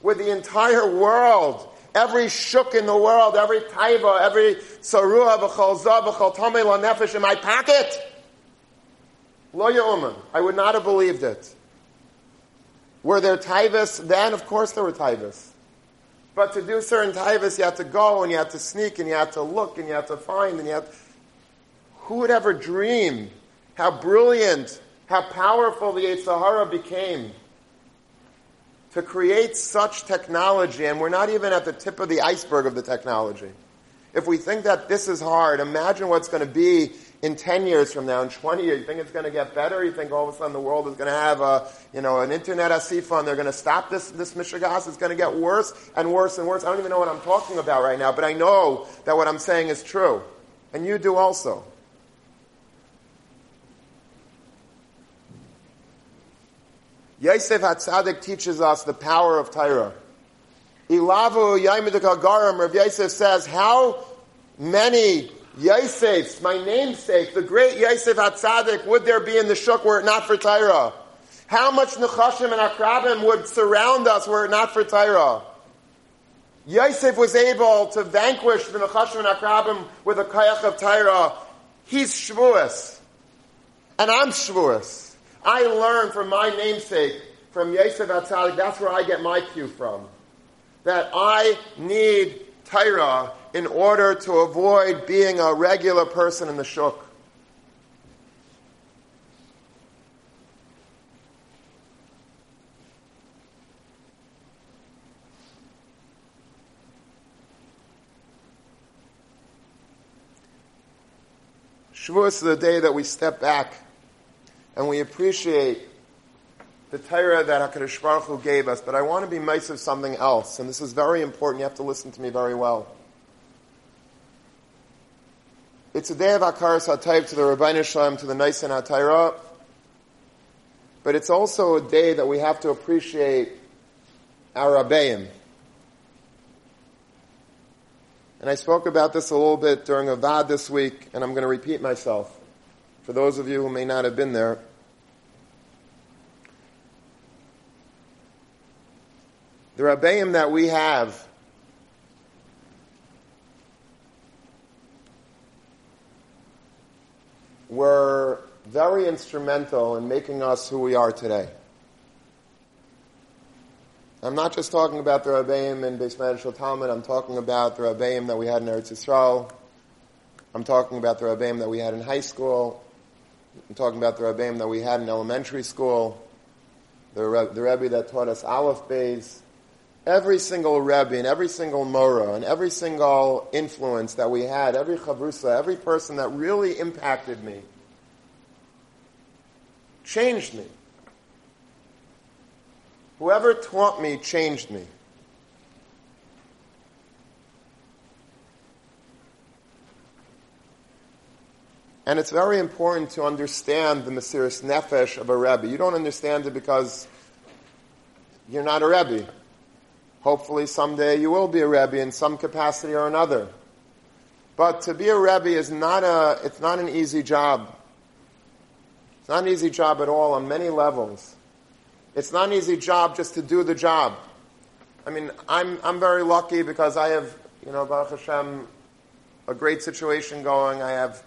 with the entire world every shuk in the world, every taiva, every sarua, v'chol zav, v'chol tamei nefesh in my pocket. Lo ya'uman. I would not have believed it. Were there taivas then? Of course there were taivas. But to do certain taivas, you had to go and you had to sneak and you had to look and you had to find and you had. Who would ever dream how brilliant, how powerful the Yetzer Hara became? To create such technology, and we're not even at the tip of the iceberg of the technology. If we think that this is hard, imagine what's going to be in 10 years from now, in 20 years. You think it's going to get better? You think all of a sudden the world is going to have a, you know, an internet asifa and they're going to stop this, this mishigas? It's going to get worse and worse and worse. I don't even know what I'm talking about right now, but I know that what I'm saying is true. And you do also. Yosef Hatzadik teaches us the power of Torah. Ilavu Yaimidikagarim, Rav Yosef says, how many Yosefs, my namesake, the great Yosef Hatzadik, would there be in the Shuk were it not for Torah? How much Nechashim and Akrabim would surround us were it not for Torah? Yosef was able to vanquish the Nechashim and Akrabim with a Kayach of Torah. He's Shavuos. And I'm Shavuos. I learned from my namesake, from Yosef Atzadik, that's where I get my cue from. That I need Torah in order to avoid being a regular person in the shuk. Shavuos is the day that we step back and we appreciate the Torah that HaKadosh Baruch Hu gave us, but I want to be nice of something else, and this is very important. You have to listen to me very well. It's a day of Hakaras HaTayv to the Ribono Shel Olam, to the Nisan HaTayra, but it's also a day that we have to appreciate our Rabbeim. And I spoke about this a little bit during Avad this week, and I'm going to repeat myself for those of you who may not have been there. The Rabbeim that we have were very instrumental in making us who we are today. I'm not just talking about the Rabbeim in Beis Medrash Talmud, I'm talking about the Rabbeim that we had in Eretz Yisrael. I'm talking about the Rabbeim that we had in high school. I'm talking about the Rabbeim that we had in elementary school. The, the Rebbe that taught us Aleph Beis. Every single Rebbe and every single Mora and every single influence that we had, every Chavrusa, every person that really impacted me, changed me. Whoever taught me changed me. And it's very important to understand the Mesiris Nefesh of a Rebbe. You don't understand it because you're not a Rebbe. Hopefully someday you will be a Rebbe in some capacity or another. But to be a Rebbe is not a, it's not an easy job. It's not an easy job at all on many levels. It's not an easy job just to do the job. I mean, I'm, I'm very lucky because I have, you know, Baruch Hashem, a great situation going. I have,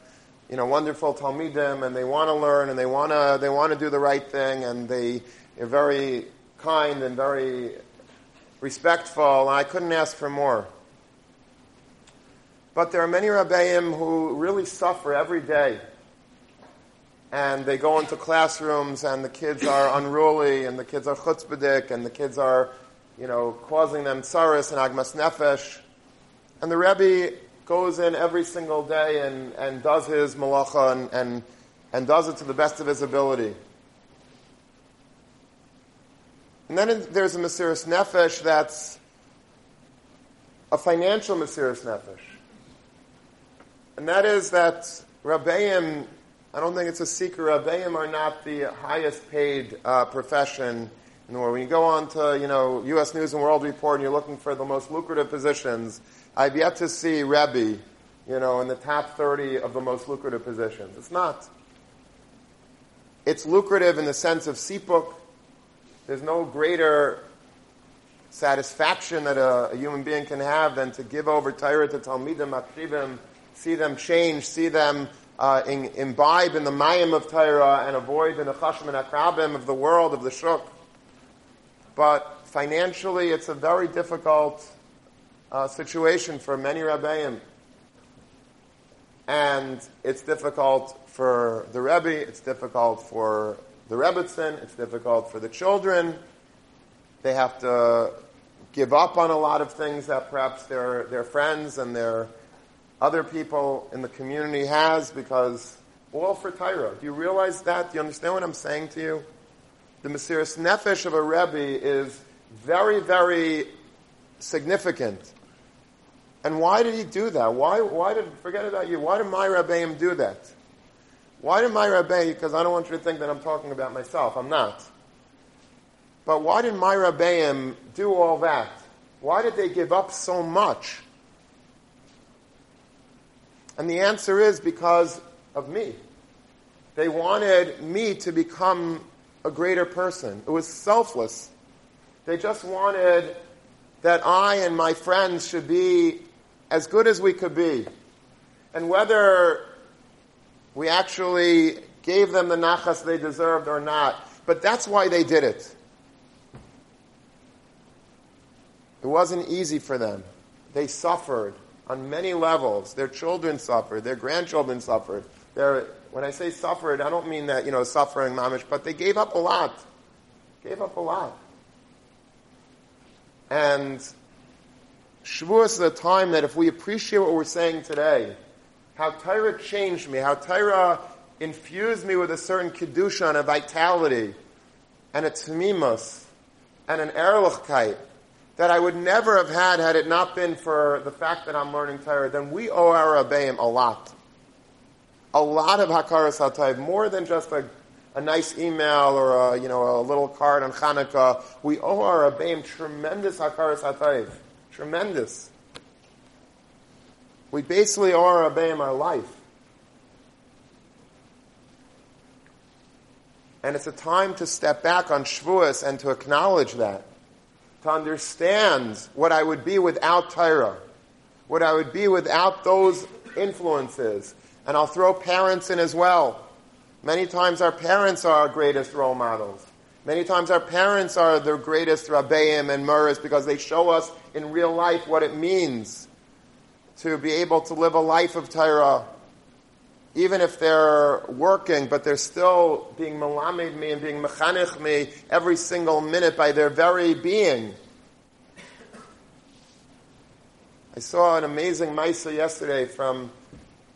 you know, wonderful Talmidim, and they want to learn, and they want to, they want to do the right thing, and they are very kind and very respectful, and I couldn't ask for more. But there are many Rabbeim who really suffer every day and they go into classrooms and the kids are unruly and the kids are chutzpahdik and the kids are, you know, causing them tsaris and agmas nefesh. And the Rebbe goes in every single day and, and does his malacha and, and, and does it to the best of his ability. And then there's a Mesiris Nefesh that's a financial Mesiris Nefesh. And that is that Rabbeim I don't think it's a secret. Rabbeim are not the highest paid uh, profession in the world. When you go on to, you know, U.S. News and World Report and you're looking for the most lucrative positions, I've yet to see Rebbe, you know, in the top 30 of the most lucrative positions. It's not. It's lucrative in the sense of sipuk. There's no greater satisfaction that a, a, human being can have than to give over Torah to Talmidim, Akshivim, see them change, see them uh, in, imbibe in the mayim of Torah and avoid in the nechashim and akrabim of the world, of the shuk. But financially, it's a very difficult uh, situation for many rabbeim. And it's difficult for the Rebbe, it's difficult for the Rebbitzin, it's difficult for the children. They have to give up on a lot of things that perhaps their, their friends and their other people in the community has because all for Tyra. Do you realize that? Do you understand what I'm saying to you? The Mesiris Nefesh of a Rebbe is very, very significant. And why did he do that? Why, why did, forget about you, why did my Rebbeim do that? Why did my Rebbe, because I don't want you to think that I'm talking about myself, I'm not. But why did my Rebbeim do all that? Why did they give up so much? And the answer is because of me. They wanted me to become a greater person. It was selfless. They just wanted that I and my friends should be as good as we could be. And whether we actually gave them the nachas they deserved or not, but that's why they did it. It wasn't easy for them. They suffered on many levels. Their children suffered, their grandchildren suffered. Their, when I say suffered, I don't mean that, you know, suffering mamish, but they gave up a lot. Gave up a lot. And Shavuos is a time that if we appreciate what we're saying today, how Torah changed me, how Torah infused me with a certain kedusha and a vitality, and a tmimus, and an erlichkeit that I would never have had had it not been for the fact that I'm learning Torah, then we owe our Abayim a lot. A lot of Hakaras HaTayv, more than just a, a nice email or a, you know, a little card on Hanukkah. We owe our Abayim tremendous Hakaras HaTayv. Tremendous. We basically are Abayim our life. And it's a time to step back on Shavuos and to acknowledge that to understand what I would be without Torah, what I would be without those influences. And I'll throw parents in as well. Many times our parents are our greatest role models. Many times our parents are the greatest rabbeim and muras because they show us in real life what it means to be able to live a life of Torah. Even if they're working, but they're still being malamed me and being mechanich me every single minute by their very being. I saw an amazing Misa yesterday from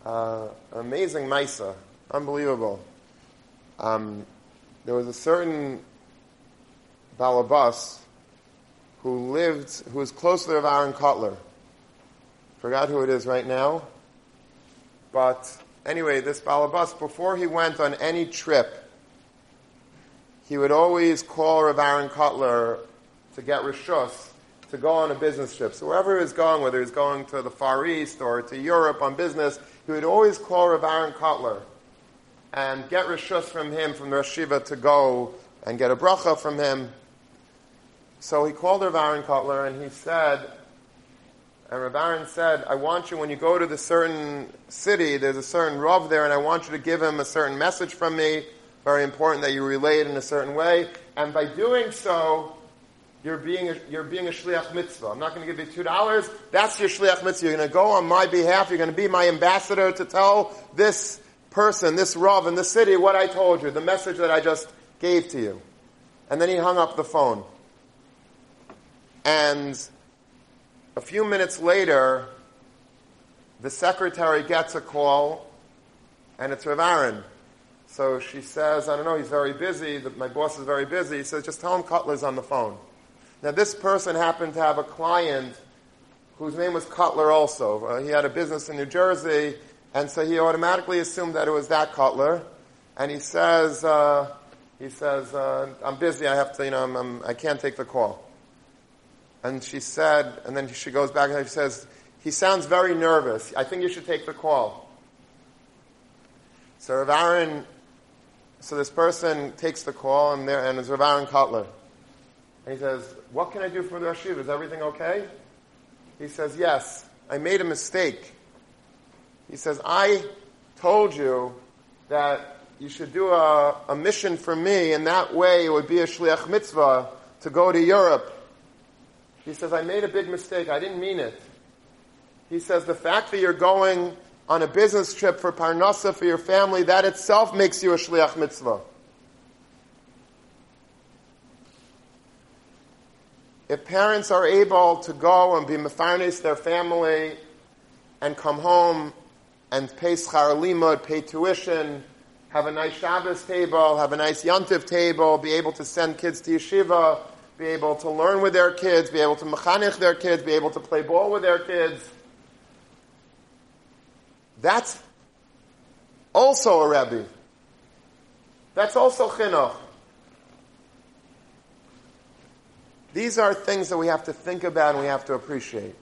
uh, an amazing Misa, unbelievable. Um, there was a certain Balabas who lived, who was close to the Aaron Kotler. Forgot who it is right now. But anyway, this Balabas, before he went on any trip, he would always call Rav Aaron Kotler to get Rishus to go on a business trip. So wherever he was going, whether he was going to the Far East or to Europe on business, he would always call Rav Aaron Kotler and get Rishus from him, from the Rashiva, to go and get a bracha from him. So he called Rav Aaron Kotler and he said, and Rav Aaron said, I want you, when you go to the certain city, there's a certain Rav there, and I want you to give him a certain message from me. Very important that you relay it in a certain way. And by doing so, you're being a, you're being a shliach mitzvah. I'm not going to give you two dollars. That's your shliach mitzvah. You're going to go on my behalf. You're going to be my ambassador to tell this person, this rav in the city, what I told you, the message that I just gave to you. And then he hung up the phone. And a few minutes later, the secretary gets a call, and it's Rav Aaron. So she says, I don't know, he's very busy. My boss is very busy. He says, just tell him Cutler's on the phone. Now, this person happened to have a client whose name was Cutler also. Uh, he had a business in New Jersey, and so he automatically assumed that it was that Cutler. And he says, uh, he says, uh, I'm busy, I have to, you know, I'm, I'm, I can not take the call. And she said, and then she goes back and she says, he sounds very nervous. I think you should take the call. So Rav Aaron, so this person takes the call, and, there, and it's Rav Aaron Kotler. And he says, What can I do for the Rashiv? Is everything okay? He says, Yes, I made a mistake. He says, I told you that you should do a, a mission for me, and that way it would be a shliach mitzvah to go to Europe. He says, I made a big mistake. I didn't mean it. He says, the fact that you're going on a business trip for parnasa for your family, that itself makes you a shliach mitzvah. if parents are able to go and be mefarnes their family and come home and pay schar limud, pay tuition, have a nice Shabbos table, have a nice Yontif table, be able to send kids to yeshiva, be able to learn with their kids, be able to mechanich their kids, be able to play ball with their kids. That's also a Rebbe. That's also chinuch. These are things that we have to think about and we have to appreciate.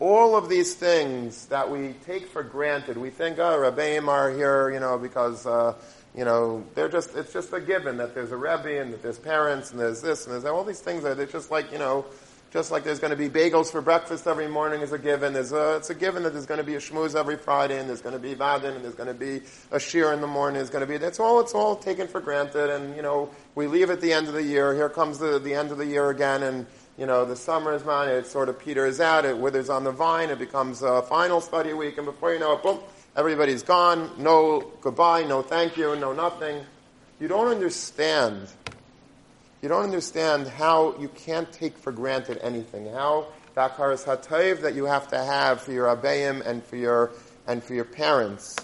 All of these things that we take for granted, we think, oh, Rebbeim are here, you know, because, uh, you know, they're just, it's just a given that there's a Rebbe and that there's parents and there's this and there's all these things are, they're just like, you know, just like there's going to be bagels for breakfast every morning is a given. There's a, it's a given that there's going to be a shmooze every Friday, and there's going to be vadin, and there's going to be a shear in the morning. There's going to be that's all. It's all taken for granted, and you know we leave at the end of the year. Here comes the the end of the year again, and you know the summer is mine. It sort of peters out. It withers on the vine. It becomes a final study week, and before you know it, boom, everybody's gone. No goodbye. No thank you. No nothing. You don't understand you don't understand how you can't take for granted anything. How Dakaras Hatayv that you have to have for your Abayim and for your and for your parents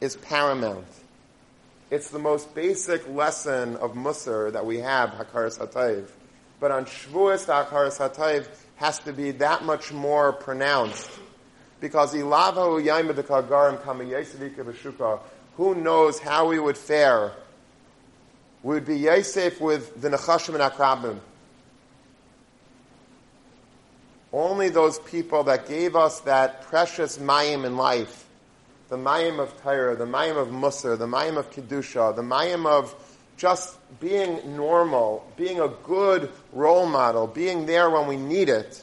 is paramount. It's the most basic lesson of Musar that we have, Hakaras HaTayv. But on Shavuos, the Hakaras HaTayv has to be that much more pronounced. Because Ilava Kagarim Kama who knows how we would fare? We would be Yosef with the Nechashim and Akrabim. Only those people that gave us that precious mayim in life, the mayim of Torah, the mayim of Musar, the mayim of Kedusha, the mayim of just being normal, being a good role model, being there when we need it,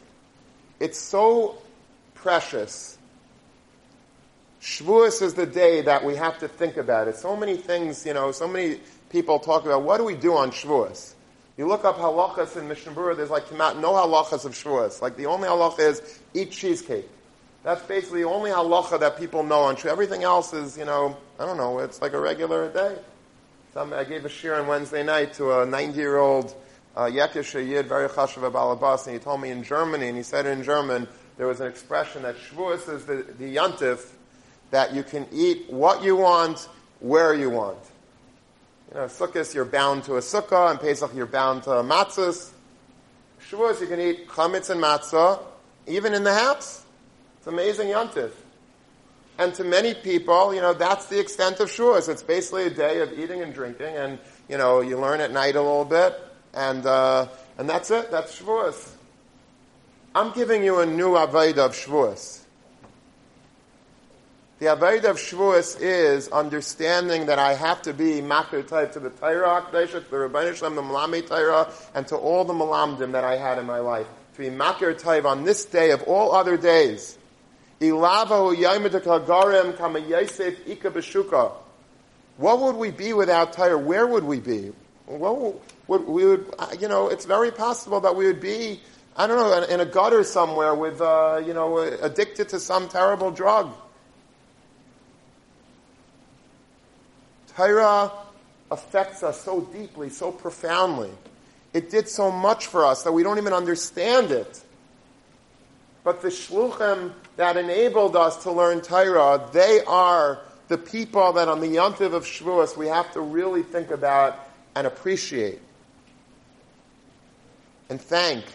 it's so precious. Shavuos is the day that we have to think about it. So many things, you know, so many people talk about what do we do on Shavuos? You look up halachas in Mishnah there's like no halachas of Shavuos. Like the only halacha is eat cheesecake. That's basically the only halacha that people know on Shavuos. Everything else is, you know, I don't know, it's like a regular day. Some, I gave a shir on Wednesday night to a 90-year-old uh, Yekish Uh, Balabas, and he told me in Germany, and he said in German, there was an expression that Shavuos is the, the yantif, that you can eat what you want, where you want. You know, Sukkot, you're bound to a sukkah, and Pesach, you're bound to matzahs. Shavuos, you can eat chametz and matzah, even in the house. It's amazing yontif. And to many people, you know, that's the extent of Shavuos. It's basically a day of eating and drinking, and, you know, you learn at night a little bit, and, uh, and that's it. That's Shavuos. I'm giving you a new Avodah of Shavuos. The Avodah of Shavuos is understanding that I have to be makir type to the Torah HaKadosh, to the Ribono Shel Olam, the Malami Torah, and to all the Malamdim that I had in my life. To be makir type on this day of all other days. What would we be without Torah? Where would we be? Well, we would, you know, it's very possible that we would be, I don't know, in a gutter somewhere with, uh, you know, addicted to some terrible drug. Torah affects us so deeply, so profoundly. It did so much for us that we don't even understand it. But the shluchim that enabled us to learn Torah, they are the people that on the yontiv of Shavuos we have to really think about and appreciate and thank.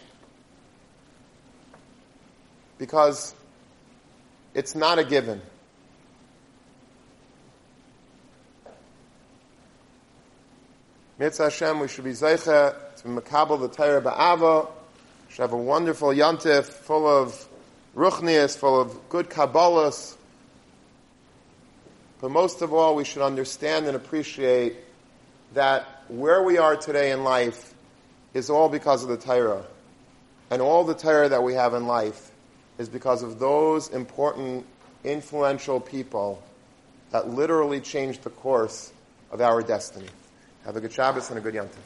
Because it's not a given. Mitzvah Hashem, we should be Zeicha to Makabal the Torah Ba'ava. We should have a wonderful Yantif full of Ruchnias, full of good Kabbalahs. But most of all, we should understand and appreciate that where we are today in life is all because of the Torah. And all the Torah that we have in life is because of those important, influential people that literally changed the course of our destiny. Have a good Shabbos and a good Yom